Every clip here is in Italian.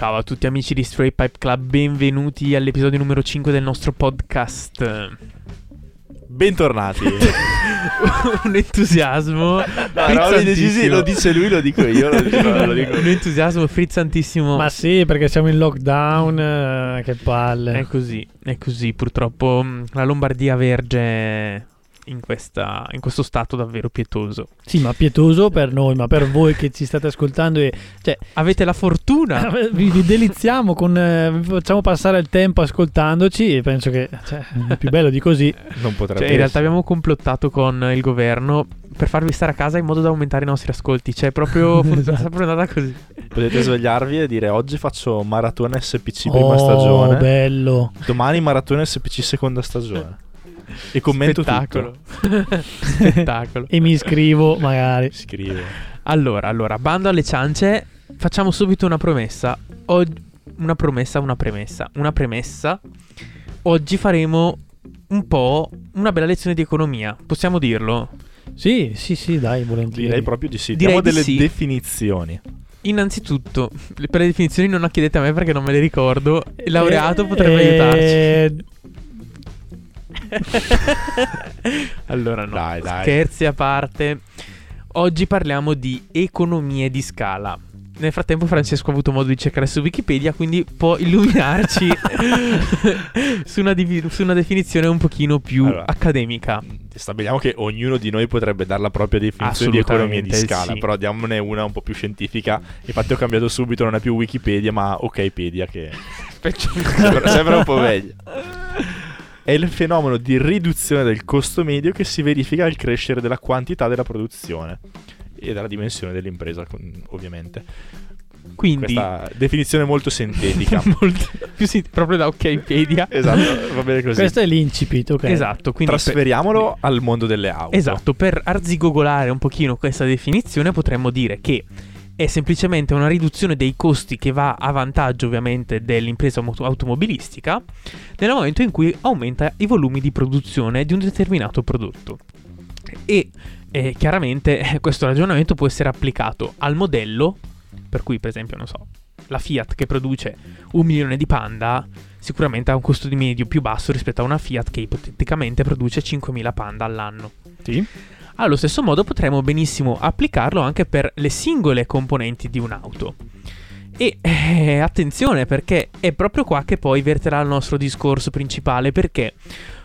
Ciao a tutti amici di Stray Pipe Club, benvenuti all'episodio numero 5 del nostro podcast. Bentornati. Un entusiasmo. No, eravamo decisi, lo dice lui, lo dico io. Lo dico, lo dico. Un entusiasmo frizzantissimo. Ma sì, perché siamo in lockdown, eh, che palle. È così, è così. Purtroppo mh, la Lombardia verge in, questa- in questo stato davvero pietoso. Sì, ma pietoso per noi, ma per voi che ci state ascoltando e cioè Avete la fortuna. vi, vi deliziamo con eh, vi facciamo passare il tempo ascoltandoci e penso che cioè, è più bello di così. Non potrebbe Cioè, in realtà abbiamo complottato con il governo per farvi stare a casa in modo da aumentare i nostri ascolti. Cioè, proprio, è Esatto. proprio andata così. Potete svegliarvi e dire oggi faccio maratona SPC prima oh, stagione. bello. Domani maratona SPC seconda stagione. E commento Spettacolo. tutto. Spettacolo. E mi iscrivo magari. Scrive. Allora, allora, bando alle ciance, facciamo subito una promessa. Og- una promessa, una premessa. Una premessa. Oggi faremo un po' una bella lezione di economia. Possiamo dirlo? Sì, sì, sì, dai, volentieri. Direi proprio di sì. Direi Diamo di delle sì. definizioni. Innanzitutto, per le definizioni non la chiedete a me perché non me le ricordo. Il laureato Eh, potrebbe eh, allora no, Dai, dai. scherzi a parte. Oggi parliamo di economie di scala. Nel frattempo Francesco ha avuto modo di cercare su Wikipedia, quindi può illuminarci su, una divi- su una definizione un pochino più Allora. accademica. Stabiliamo che ognuno di noi potrebbe dare la propria definizione di economia di scala, sì. però diamone una un po' più scientifica. Infatti ho cambiato subito, non è più Wikipedia, ma Okpedia che sembra un po' meglio. È il fenomeno di riduzione del costo medio che si verifica al crescere della quantità della produzione e della dimensione dell'impresa, ovviamente. Quindi, Questa definizione molto sintetica. molto- più sì, proprio da Wikipedia. esatto, va bene così. questo è l'incipit, ok. Esatto, quindi per- Trasferiamolo al mondo delle auto. Esatto, per arzigogolare un pochino questa definizione potremmo dire che è semplicemente una riduzione dei costi che va a vantaggio ovviamente dell'impresa auto- automobilistica nel momento in cui aumenta i volumi di produzione di un determinato prodotto. E eh, chiaramente eh, questo ragionamento può essere applicato al modello, per cui per esempio, non so, la Fiat che produce un milione di Panda sicuramente ha un costo di medio più basso rispetto a una Fiat che ipoteticamente produce 5.000 Panda all'anno. Sì. Allo stesso modo potremmo benissimo applicarlo anche per le singole componenti di un'auto. E eh, attenzione perché è proprio qua che poi verterà il nostro discorso principale perché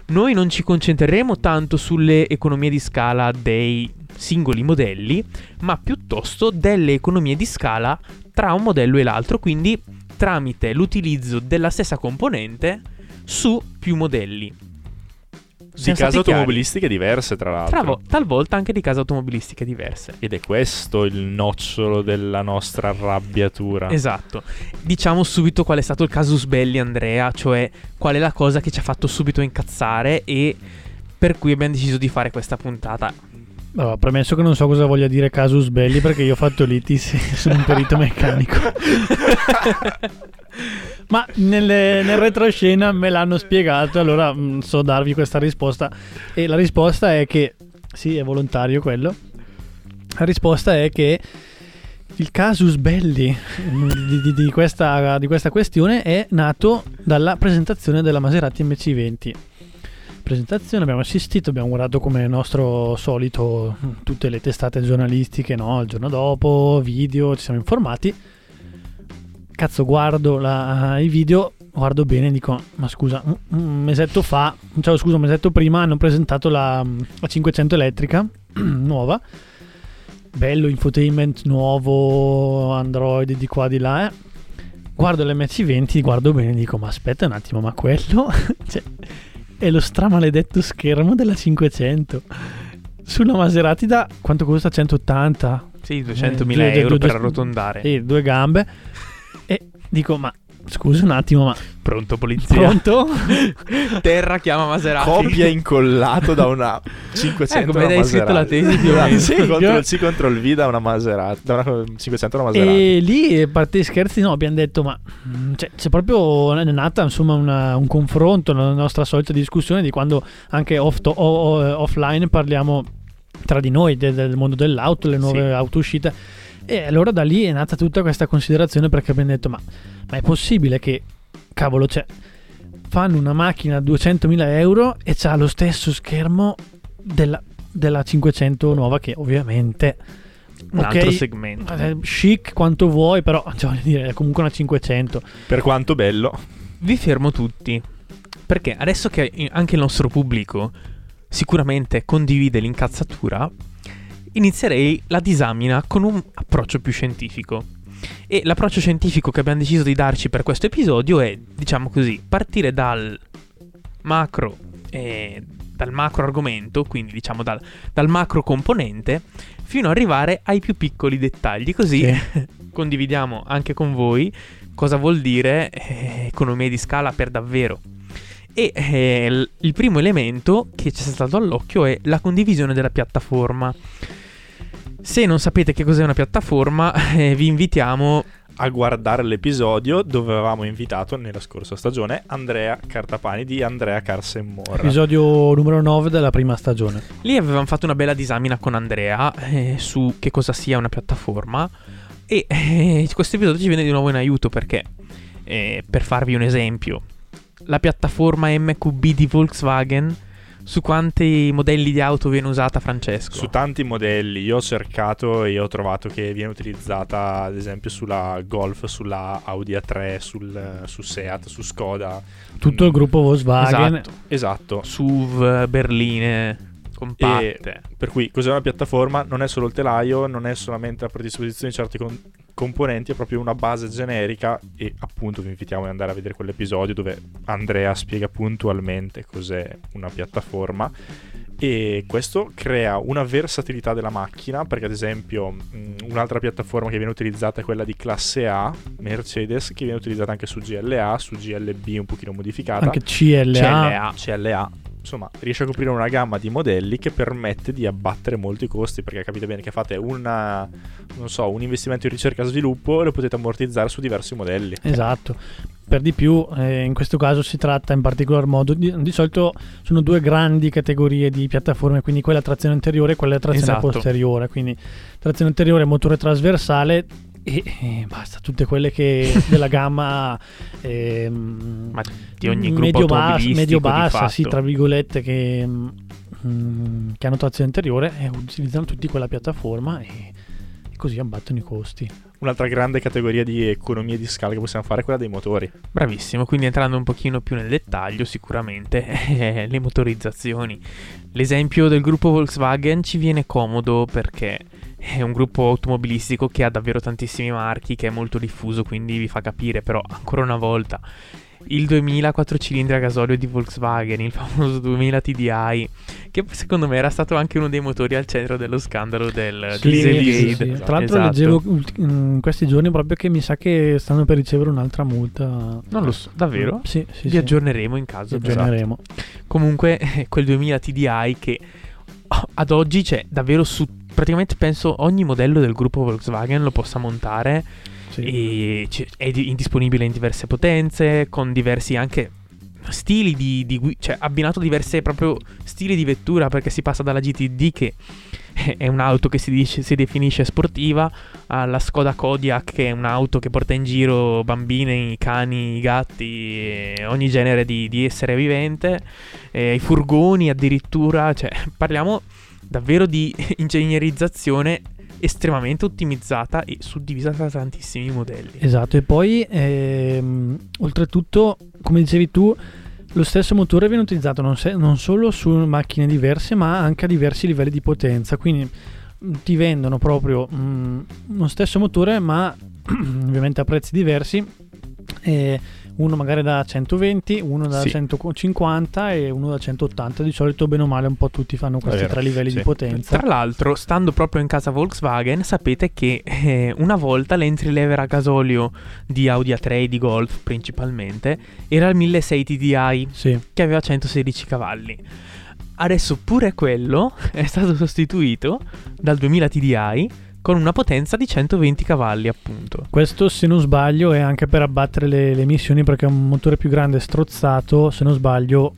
noi non ci concentreremo tanto sulle economie di scala dei singoli modelli, ma piuttosto delle economie di scala tra un modello e l'altro, quindi tramite l'utilizzo della stessa componente su più modelli. Di case chiari? automobilistiche diverse, tra l'altro. Tra vo- talvolta anche di case automobilistiche diverse. Ed è questo il nocciolo della nostra arrabbiatura. Esatto. Diciamo subito qual è stato il casus belli, Andrea, cioè qual è la cosa che ci ha fatto subito incazzare e per cui abbiamo deciso di fare questa puntata. Allora, premesso che non so cosa voglia dire casus belli perché io ho fatto l'itis e sono un perito meccanico. Ma nelle- nel retroscena me l'hanno spiegato, allora mm, so darvi questa risposta. E la risposta è che, sì, è volontario quello. La risposta è che il casus belli mm, di, di- di questa, di questa questione è nato dalla presentazione della Maserati MC20 presentazione, abbiamo assistito, abbiamo guardato come nostro solito tutte le testate giornalistiche, no? Il giorno dopo, video, ci siamo informati. Cazzo, guardo la- i video, guardo bene e dico, ma scusa, un, mesetto fa, cioè scusa, un mesetto prima hanno presentato la, la 500 elettrica nuova. Bello infotainment nuovo, Android di qua di là, eh. Guardo l'MC20, guardo bene e dico, ma aspetta un attimo, ma quello... cioè, è lo stramaledetto schermo della 500 sulla Maserati da quanto costa 180 Sì, Eh, 200.000 due- euro due- per arrotondare. Sì, due gambe. E dico, ma scusa un attimo, ma Pronto, polizia. pronto? Terra chiama Maserati. Copia incollato da una 500 Eh, come una hai scritto la tesi più o meno. Sì, Sì, contro, che- sì, contro il V da una Maserati. Da una 500 una Maserati. E lì, a parte gli scherzi, no, abbiamo detto, ma mm, cioè, c'è proprio è nata insomma una- un confronto, la nostra solita discussione di quando anche off to- o- o- offline parliamo tra di noi de- del mondo dell'auto, le nuove Sì. auto uscite. E allora da lì è nata tutta questa considerazione perché abbiamo detto, ma, ma è possibile che, cavolo, cioè, fanno una macchina a 200.000 euro e c'ha lo stesso schermo della, della 500 nuova che ovviamente... Un ok, altro segmento. eh, chic quanto vuoi, però cioè, voglio dire, è comunque una 500. Per quanto bello. Vi fermo tutti. Perché adesso che anche il nostro pubblico sicuramente condivide l'incazzatura, inizierei la disamina con un approccio più scientifico. E l'approccio scientifico che abbiamo deciso di darci per questo episodio è, diciamo così, partire dal macro, eh, dal macro argomento, quindi diciamo dal, dal macro componente, fino ad arrivare ai più piccoli dettagli. Così condividiamo anche con voi cosa vuol dire eh, economia di scala per davvero. E eh, il primo elemento che ci è stato all'occhio è la condivisione della piattaforma. Se non sapete che cos'è una piattaforma, eh, vi invitiamo A guardare l'episodio dove avevamo invitato nella scorsa stagione Andrea Cartapani di Andrea Carsen More. Episodio numero 9 della prima stagione. Lì avevamo fatto una bella disamina con Andrea eh, su che cosa sia una piattaforma e eh, questo episodio ci viene di nuovo in aiuto perché, eh, per farvi un esempio, la piattaforma MQB di Volkswagen su quanti modelli di auto viene usata Francesco? Su tanti modelli, io ho cercato e ho trovato che viene utilizzata ad esempio sulla Golf, sulla Audi A3, sul, su Seat, su Skoda. Tutto il gruppo Volkswagen. Esatto. Esatto. SUV, berline, compatte. Per cui cos'è una piattaforma? Non è solo il telaio, non è solamente la predisposizione di certi con- componenti, è proprio una base generica e appunto vi invitiamo ad andare a vedere quell'episodio dove Andrea spiega puntualmente cos'è una piattaforma e questo crea una versatilità della macchina perché ad esempio mh, un'altra piattaforma che viene utilizzata è quella di classe A Mercedes che viene utilizzata anche su GLA, su GLB un pochino modificata Anche CLA. CLA. CLA. Insomma, riesce a coprire una gamma di modelli che permette di abbattere molto i costi, perché capite bene che fate una, non so, un investimento in ricerca e sviluppo e lo potete ammortizzare su diversi modelli. Esatto. Per di più, eh, in questo caso si tratta in particolar modo di, di solito sono due grandi categorie di piattaforme, quindi quella a trazione anteriore e quella a trazione Esatto. posteriore. Quindi trazione anteriore, motore trasversale e, e basta, tutte quelle che della gamma ehm, Ma di ogni gruppo medio bassa, automobilistico medio di bassa, sì, tra virgolette, che, mm, che hanno trazione anteriore e utilizzano tutti quella piattaforma e, e così abbattono i costi. Un'altra grande categoria di economie di scala che possiamo fare è quella dei motori. Bravissimo, quindi entrando un pochino più nel dettaglio, sicuramente eh, le motorizzazioni. L'esempio del gruppo Volkswagen ci viene comodo perché è un gruppo automobilistico che ha davvero tantissimi marchi, che è molto diffuso, quindi vi fa capire, però ancora una volta il 2000 4 cilindri a gasolio di Volkswagen, il famoso 2000 TDI, che secondo me era stato anche uno dei motori al centro dello scandalo del Sì, Dieselgate. sì, sì. Tra l'altro Esatto. leggevo in questi giorni proprio che mi sa che stanno per ricevere un'altra multa. Non lo so, davvero? Sì, sì, Vi aggiorneremo in caso. Vi aggiorneremo. Comunque, eh, quel 2000 TDI che ad oggi c'è davvero su praticamente penso ogni modello del gruppo Volkswagen lo possa montare Sì. e c- è di- disponibile in diverse potenze, con diversi anche stili di, di gui- cioè abbinato diverse proprio stili di vettura perché si passa dalla GTD che è un'auto che si, dice- si definisce sportiva alla Skoda Kodiaq che è un'auto che porta in giro bambine, cani, gatti e ogni genere di, di essere vivente eh, i furgoni addirittura cioè parliamo davvero di ingegnerizzazione estremamente ottimizzata e suddivisa tra tantissimi modelli Esatto, e poi ehm, oltretutto, come dicevi tu, lo stesso motore viene utilizzato non, se- non solo su macchine diverse, ma anche a diversi livelli di potenza. Quindi mh, ti vendono proprio mh, uno stesso motore, ma ovviamente a prezzi diversi. E uno magari da 120, uno da Sì. 150 e uno da 180. Di solito, bene o male, un po' tutti fanno questi vero, tre livelli sì. di potenza. Tra l'altro, stando proprio in casa Volkswagen, sapete che eh, una volta l'entry lever a gasolio di Audi A3 e di Golf principalmente era il 1600 TDI Sì, che aveva 116 cavalli. Adesso pure quello è stato sostituito dal 2000 TDI con una potenza di 120 cavalli, appunto. questo se non sbaglio è anche per abbattere le, le emissioni perché un motore più grande strozzato, se non sbaglio.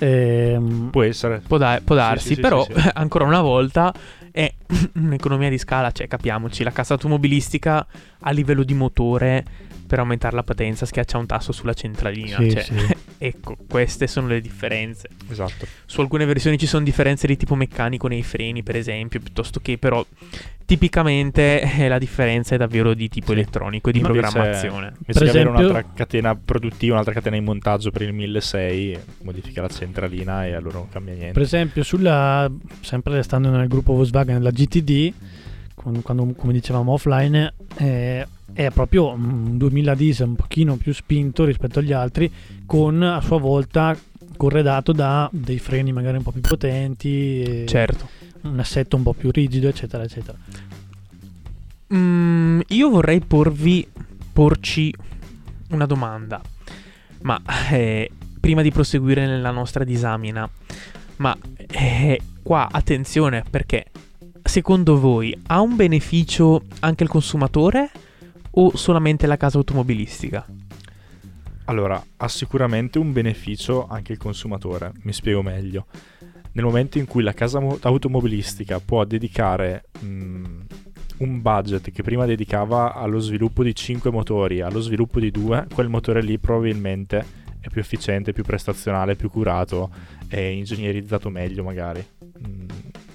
ehm, Può essere. Può, da- può darsi, sì, sì, però sì, sì. ancora una volta è un'economia di scala, cioè capiamoci, la cassa automobilistica a livello di motore per aumentare la potenza schiaccia un tasto sulla centralina. Sì, cioè, sì. Ecco, queste sono le differenze. Esatto. Su alcune versioni ci sono differenze di tipo meccanico nei freni, per esempio, piuttosto che però tipicamente eh, la differenza è davvero di tipo Sì. elettronico e di Invece- programmazione. Invece Per di avere esempio- un'altra catena produttiva, un'altra catena in montaggio per il 1600, modifica la centralina e allora non cambia niente. Per esempio, sulla, sempre restando nel gruppo Volkswagen, la GTD, con- quando, come dicevamo offline, eh, è proprio un 2000 diesel un pochino più spinto rispetto agli altri, con a sua volta corredato da dei freni magari un po' più potenti, Certo. un assetto un po' più rigido, eccetera, eccetera. Mm, io vorrei porvi, porci una domanda, ma eh, prima di proseguire nella nostra disamina, ma eh, qua attenzione perché secondo voi ha un beneficio anche il consumatore o solamente la casa automobilistica? Allora, ha sicuramente un beneficio anche il consumatore, mi spiego meglio. Nel momento in cui la casa mo- automobilistica può dedicare mh, un budget che prima dedicava allo sviluppo di 5 motori, allo sviluppo di 2, quel motore lì probabilmente è più efficiente, più prestazionale, più curato e ingegnerizzato meglio magari.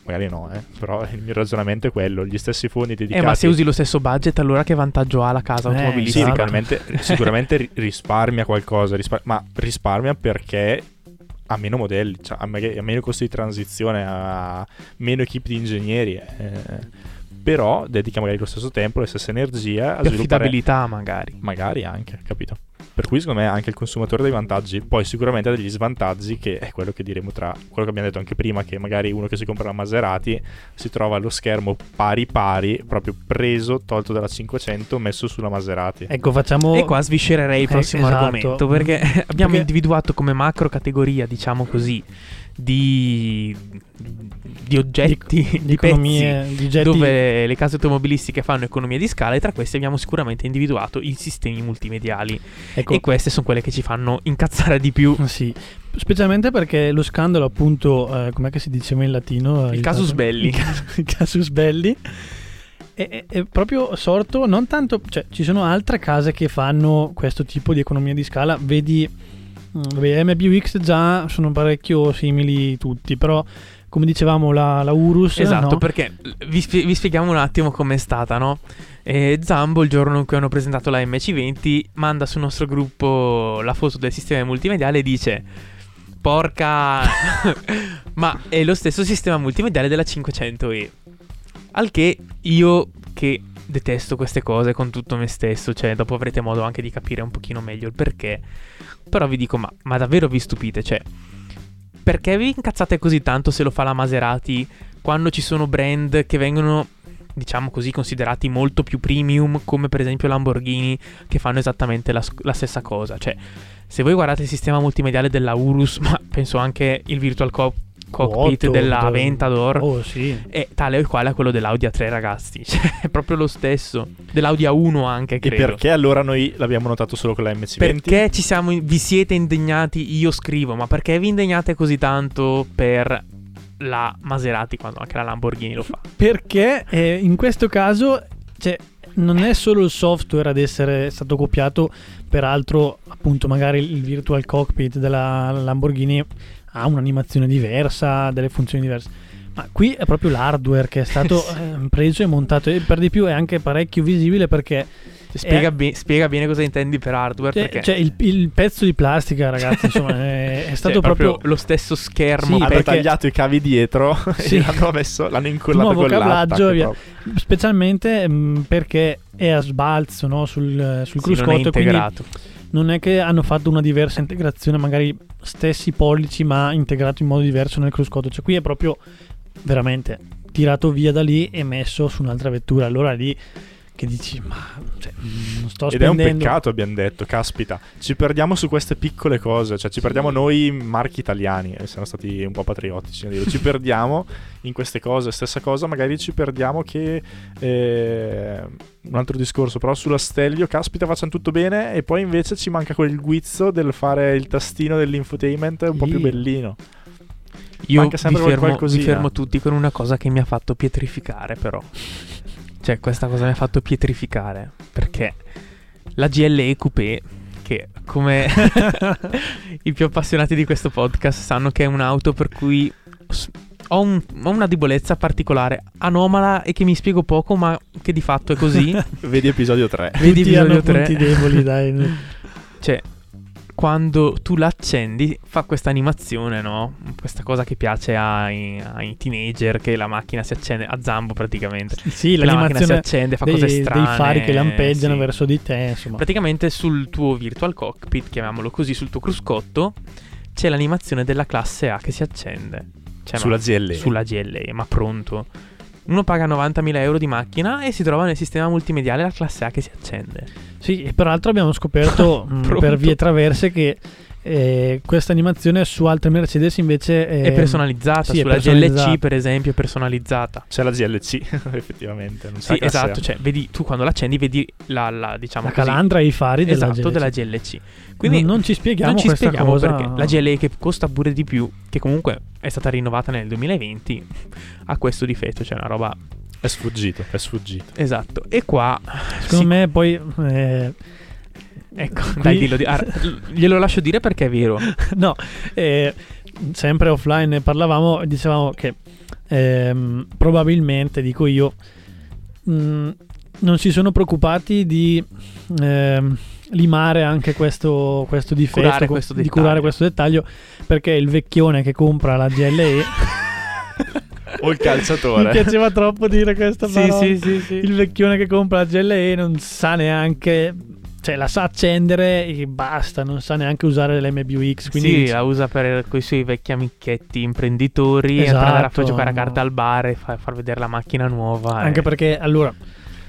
Magari no, eh, però il mio ragionamento è quello, gli stessi fondi dedicati... Eh, ma se usi lo stesso budget, allora che vantaggio ha la casa Eh, Sì, automobilistica? esatto. sicuramente, sicuramente ri- risparmia qualcosa, rispar- ma risparmia perché ha meno modelli, cioè ha, meno costi di transizione, ha meno equip di ingegneri, eh, però dedica magari lo stesso tempo, le stesse energie a sviluppare... affidabilità magari. Magari anche, capito? Per cui secondo me anche il consumatore ha dei vantaggi, poi sicuramente ha degli svantaggi che è quello che diremo tra quello che abbiamo detto anche prima, che magari uno che si compra la Maserati si trova lo schermo pari pari, proprio preso, tolto dalla 500, messo sulla Maserati. Ecco, facciamo... E qua sviscererei il Eh, prossimo esatto. argomento perché abbiamo Perché- individuato come macro categoria, diciamo così, di, di oggetti, di, di economie, pezzi di getti... dove le case automobilistiche fanno economia di scala e tra queste abbiamo sicuramente individuato i sistemi multimediali Ecco, e queste sono quelle che ci fanno incazzare di più. Sì, specialmente perché lo scandalo, appunto, eh, com'è che si diceva in latino? Il casus belli. Il, ca- il casus belli. È, è- proprio sorto, non tanto, cioè ci sono altre case che fanno questo tipo di economia di scala, vedi, vabbè, MBUX già sono parecchio simili tutti, però come dicevamo la, la Urus, Esatto, no? perché vi, vi spieghiamo un attimo com'è stata, no? Eh, Zambo, il giorno in cui hanno presentato la MC20, manda sul nostro gruppo la foto del sistema multimediale e dice: Porca, ma è lo stesso sistema multimediale della 500E. Al che io, che detesto queste cose con tutto me stesso, cioè dopo avrete modo anche di capire un pochino meglio il perché. Però vi dico, ma, ma davvero vi stupite? Cioè, perché vi incazzate così tanto se lo fa la Maserati quando ci sono brand che vengono, diciamo così, considerati molto più premium, come per esempio Lamborghini, che fanno esattamente la, la stessa cosa? Cioè, se voi guardate il sistema multimediale della Urus, ma penso anche il Virtual Co- Cockpit Otto, della do- Aventador, Oh sì. è tale o quale a quello dell'Audi A3, ragazzi. Cioè, è proprio lo stesso. Dell'Audi A1 anche, E credo. perché allora noi l'abbiamo notato solo con la MC20? Perché ci siamo, vi siete indegnati, io scrivo, ma perché vi indegnate così tanto per la Maserati quando anche la Lamborghini lo fa? Perché eh, in questo caso cioè, non è solo il software ad essere stato copiato, peraltro appunto magari il virtual cockpit della Lamborghini ha un'animazione diversa, delle funzioni diverse. Ma qui è proprio l'hardware che è stato eh, preso e montato e per di più è anche parecchio visibile perché Spiega, Eh. be- spiega bene cosa intendi per hardware, cioè, perché cioè, il, il pezzo di plastica ragazzi insomma è, è stato cioè, proprio, lo stesso schermo. Sì, hanno perché- tagliato i cavi dietro Sì. e l'hanno, messo, l'hanno incollato Nuovo con via. l'attacco. specialmente mh, perché è a sbalzo no, sul, sul sì, non è cruscotto quindi integrato. Non è che hanno fatto una diversa integrazione, magari stessi pollici ma integrato in modo diverso nel cruscotto, cioè qui è proprio veramente tirato via da lì e messo su un'altra vettura, allora lì che dici ma cioè, non sto Ed è un spendendo peccato, abbiamo detto, caspita, ci perdiamo su queste piccole cose, cioè ci perdiamo noi marchi italiani, e siamo stati un po' patriottici, ci perdiamo in queste cose, stessa cosa, magari ci perdiamo che eh, un altro discorso, però sulla Stelvio, caspita, facciamo tutto bene e poi invece ci manca quel guizzo del fare il tastino dell'infotainment un po' Sì. più bellino. Io sempre fermo, qualcosina. fermo tutti con una cosa che mi ha fatto pietrificare, però. Cioè, questa cosa mi ha fatto pietrificare. Perché la GLE Coupé, che come i più appassionati di questo podcast sanno che è un'auto per cui ho, un- ho una debolezza particolare, anomala e che mi spiego poco, ma che di fatto è così. Vedi episodio 3. Vedi tutti hanno episodio 3. punti deboli, dai. Cioè, quando tu l'accendi, fa questa animazione, no? Questa cosa che piace ai, ai teenager, che la macchina si accende a zambo praticamente. Sì, Che la macchina si accende, fa dei, cose dei strane. fari che lampeggiano sì. verso di te, insomma. Praticamente sul tuo virtual cockpit, chiamiamolo così, sul tuo cruscotto, c'è l'animazione della classe A che si accende. Cioè, Sulla ma- GLE. Sulla GLE, ma pronto. Uno paga 90.000 euro di macchina e si trova nel sistema multimediale la classe A che si accende. Sì, e peraltro abbiamo scoperto mh, Pronto. per vie traverse che eh, questa animazione su altre Mercedes invece è, è personalizzata, sì, è sulla personalizzata. GLC per esempio è personalizzata. C'è la GLC, effettivamente. Non Sì, esatto, cioè vedi tu quando l'accendi vedi la, la, diciamo la così, calandra e i fari della esatto, GLC. della GLC. Quindi non, non ci spieghiamo non ci spieghiamo cosa. perché la GLE che costa pure di più, che comunque è stata rinnovata nel 2020, ha questo difetto, cioè una roba È sfuggito, è sfuggito. esatto. E qua Secondo sì, me poi eh, ecco, qui- dai, dillo, di- ah, glielo lascio dire perché è vero. no, eh, sempre offline ne parlavamo dicevamo che ehm, probabilmente, dico io, mh, non si sono preoccupati di ehm, limare anche questo, questo difetto, Curare questo di curare questo dettaglio, perché il vecchione che compra la GLE O il mi calciatore. piaceva troppo dire questa Sì, parola. sì, sì, sì. Il vecchione che compra la GLE non sa neanche cioè la sa accendere e basta, non sa neanche usare l'MBUX, quindi sì, la usa per i suoi vecchi amichetti imprenditori e Esatto. andare a far giocare a carta al bar e fa- far vedere la macchina nuova. anche e- perché allora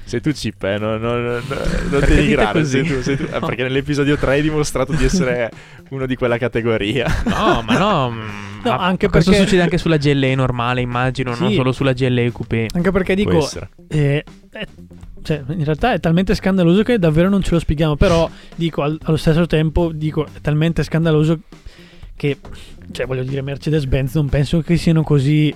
Sei tu chip, eh? Non, non, non, non Perché ti denigrare, sei tu, sei tu. Eh, No. Perché nell'episodio 3 hai dimostrato di essere uno di quella categoria. No, ma no. No, ma anche questo perché- succede anche sulla GLE normale, immagino, non Sì. solo sulla GLE Coupé. anche perché dico eh, eh, cioè, in realtà è talmente scandaloso che davvero non ce lo spieghiamo, però dico al- allo stesso tempo dico è talmente scandaloso che cioè voglio dire Mercedes-Benz non penso che siano così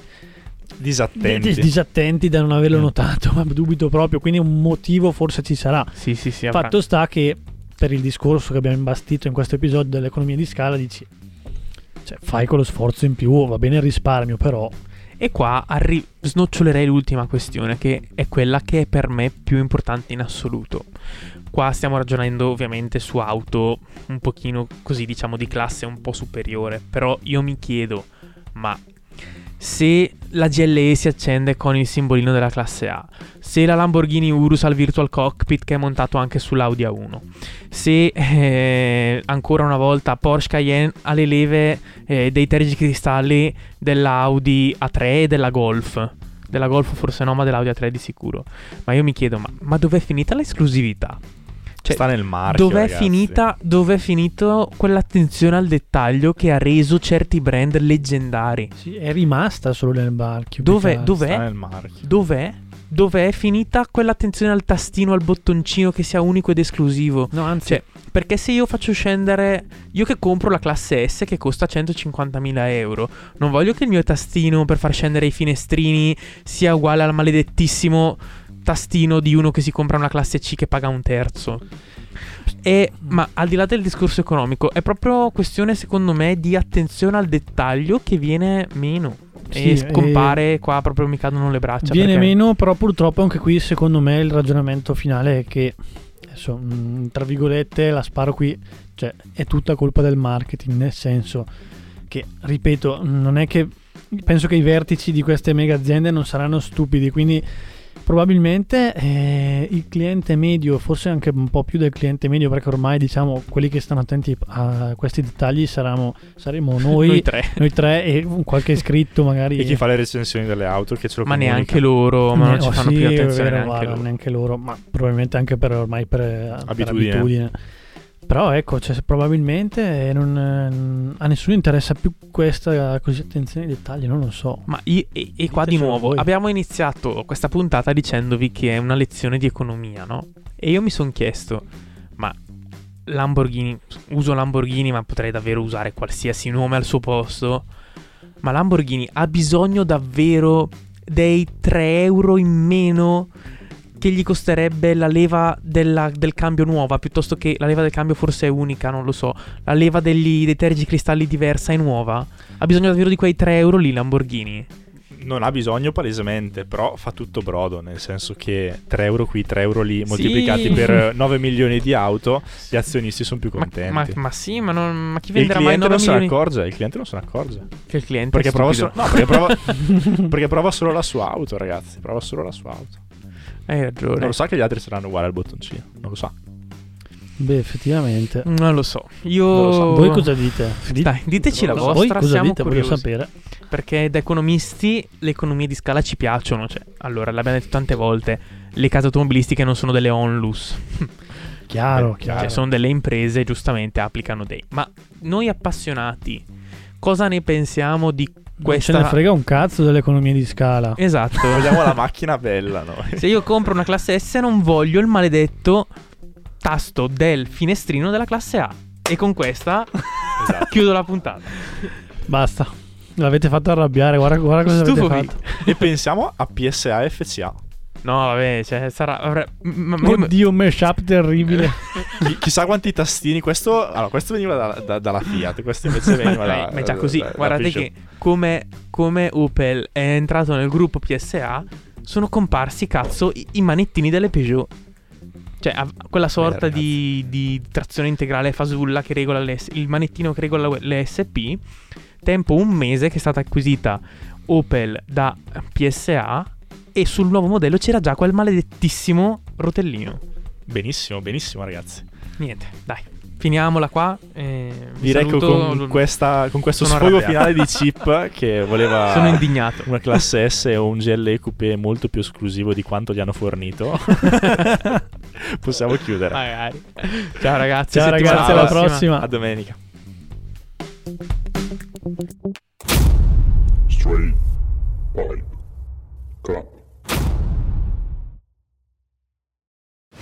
Disattenti. dis- disattenti da non averlo Mm. notato, ma dubito proprio, quindi un motivo forse ci sarà. Sì, sì, sì. avrà- Fatto sta che per il discorso che abbiamo imbastito in questo episodio dell'economia di scala dici cioè, fai quello sforzo in più, va bene il risparmio, però E qua arri- snocciolerei l'ultima questione, che è quella che è per me più importante in assoluto. Qua stiamo ragionando ovviamente su auto un pochino così, diciamo, di classe un po' superiore. Però io mi chiedo, ma se la GLE si accende con il simbolino della classe A, se la Lamborghini Urus ha il virtual cockpit che è montato anche sull'Audi A1, se eh, ancora una volta Porsche Cayenne ha le leve eh, dei tergicristalli dell'Audi A3 e della Golf. Della Golf forse no, ma dell'Audi A3 di sicuro. Ma io mi chiedo, ma, ma dov'è finita l'esclusività? Cioè, Sta nel marchio. Dov'è ragazzi. finita, dov'è finito quell'attenzione al dettaglio che ha reso certi brand leggendari? sì, è rimasta solo nel marchio. Dov'è, dov'è, nel marchio. dov'è, dov'è finita quell'attenzione al tastino, al bottoncino che sia unico ed esclusivo? No, anzi, Cioè, perché se io faccio scendere, io che compro la classe S che costa 150.000 euro, non voglio che il mio tastino per far scendere i finestrini sia uguale al maledettissimo tastino di uno che si compra una classe C che paga un terzo. E, ma al di là del discorso economico, è proprio questione, secondo me, di attenzione al dettaglio che viene meno. Sì, e scompare, qua proprio mi cadono le braccia. viene perché- meno, però purtroppo anche qui secondo me il ragionamento finale è che adesso mh, tra virgolette la sparo qui, cioè è tutta colpa del marketing, nel senso che ripeto, non è che penso che i vertici di queste mega aziende non saranno stupidi, quindi probabilmente eh, il cliente medio, forse anche un po' più del cliente medio, perché ormai diciamo quelli che stanno attenti a questi dettagli saremo, saremo noi, Noi tre. noi tre e qualche iscritto magari. E chi fa le recensioni delle auto che ce lo Ma comunica. neanche loro, ma non Eh, ci oh, fanno sì, più attenzione vero, neanche guarda, loro. neanche loro, ma probabilmente anche per ormai per per Abitudine. Però ecco, cioè, probabilmente non, eh, a nessuno interessa più questa così attenzione ai dettagli, non lo so. Ma io, e, e qua di nuovo abbiamo iniziato questa puntata dicendovi che è una lezione di economia, no? E io mi sono chiesto, ma Lamborghini, uso Lamborghini, ma potrei davvero usare qualsiasi nome al suo posto. Ma Lamborghini ha bisogno davvero dei 3 euro in meno che gli costerebbe la leva della- del cambio nuova, piuttosto che la leva del cambio forse è unica, non lo so. La leva degli, dei tergicristalli diversa è nuova. Ha bisogno davvero di quei 3 euro lì Lamborghini. Non ha bisogno palesemente, però fa tutto brodo, nel senso che 3 euro qui, 3 euro lì, moltiplicati per 9 milioni di auto, gli azionisti sono più Ma, contenti. ma- ma sì, ma, non- ma chi E venderà mai cliente 9 non se ne milioni? accorge, il cliente non se ne accorge. Che il cliente Perché prova, solo, no, perché, prova, perché prova solo la sua auto, ragazzi. Prova solo la sua auto. Hai ragione. Non lo sa che gli altri saranno uguali al bottoncino. Non lo sa. Beh, effettivamente. Non lo so. Io. Lo so. Voi cosa dite? Dite- Dai, diteci la so. Voi vostra. cosa siamo dite? Voglio curiosi. sapere. Perché da economisti le economie di scala ci piacciono. Cioè, allora, l'abbiamo detto tante volte. Le case automobilistiche non sono delle onlus. Chiaro, Beh, chiaro. Cioè, sono delle imprese, giustamente applicano dei. Ma noi appassionati, cosa ne pensiamo di questa. ce ne frega un cazzo dell'economia di scala. Esatto. Vogliamo la macchina bella noi. Se io compro una classe S non voglio il maledetto tasto del finestrino della classe A. E con questa Esatto. chiudo la puntata. Basta. L'avete fatto arrabbiare, guarda, guarda cosa avete Stufovi. fatto. E pensiamo a PSA e FCA. No, vabbè, cioè sarà... avre- m- ma io- Oddio, un mashup terribile. Chi- chissà quanti tastini. Questo, allora, questo veniva da- da- dalla Fiat, questo invece veniva da. Dai, ma è già da- così. da- da Guardate che come, come Opel è entrato nel gruppo PSA, sono comparsi, cazzo, i, i manettini delle Peugeot. Cioè, quella sorta di, di trazione integrale fasulla che regola le, il manettino che regola le SP. Tempo un mese che è stata acquisita Opel da PSA. E sul nuovo modello c'era già quel maledettissimo rotellino. Benissimo, benissimo, ragazzi. Niente, dai, finiamola qua. eh, Direi che con, questa, con questo Sono sfogo arrabbiato. finale di Chip che voleva Sono indignato. una classe S o un GLE coupé molto più esclusivo di quanto gli hanno fornito, possiamo chiudere. Magari. Ciao ragazzi. Ciao ragazzi, alla prossima. A domenica. straight pipe cup.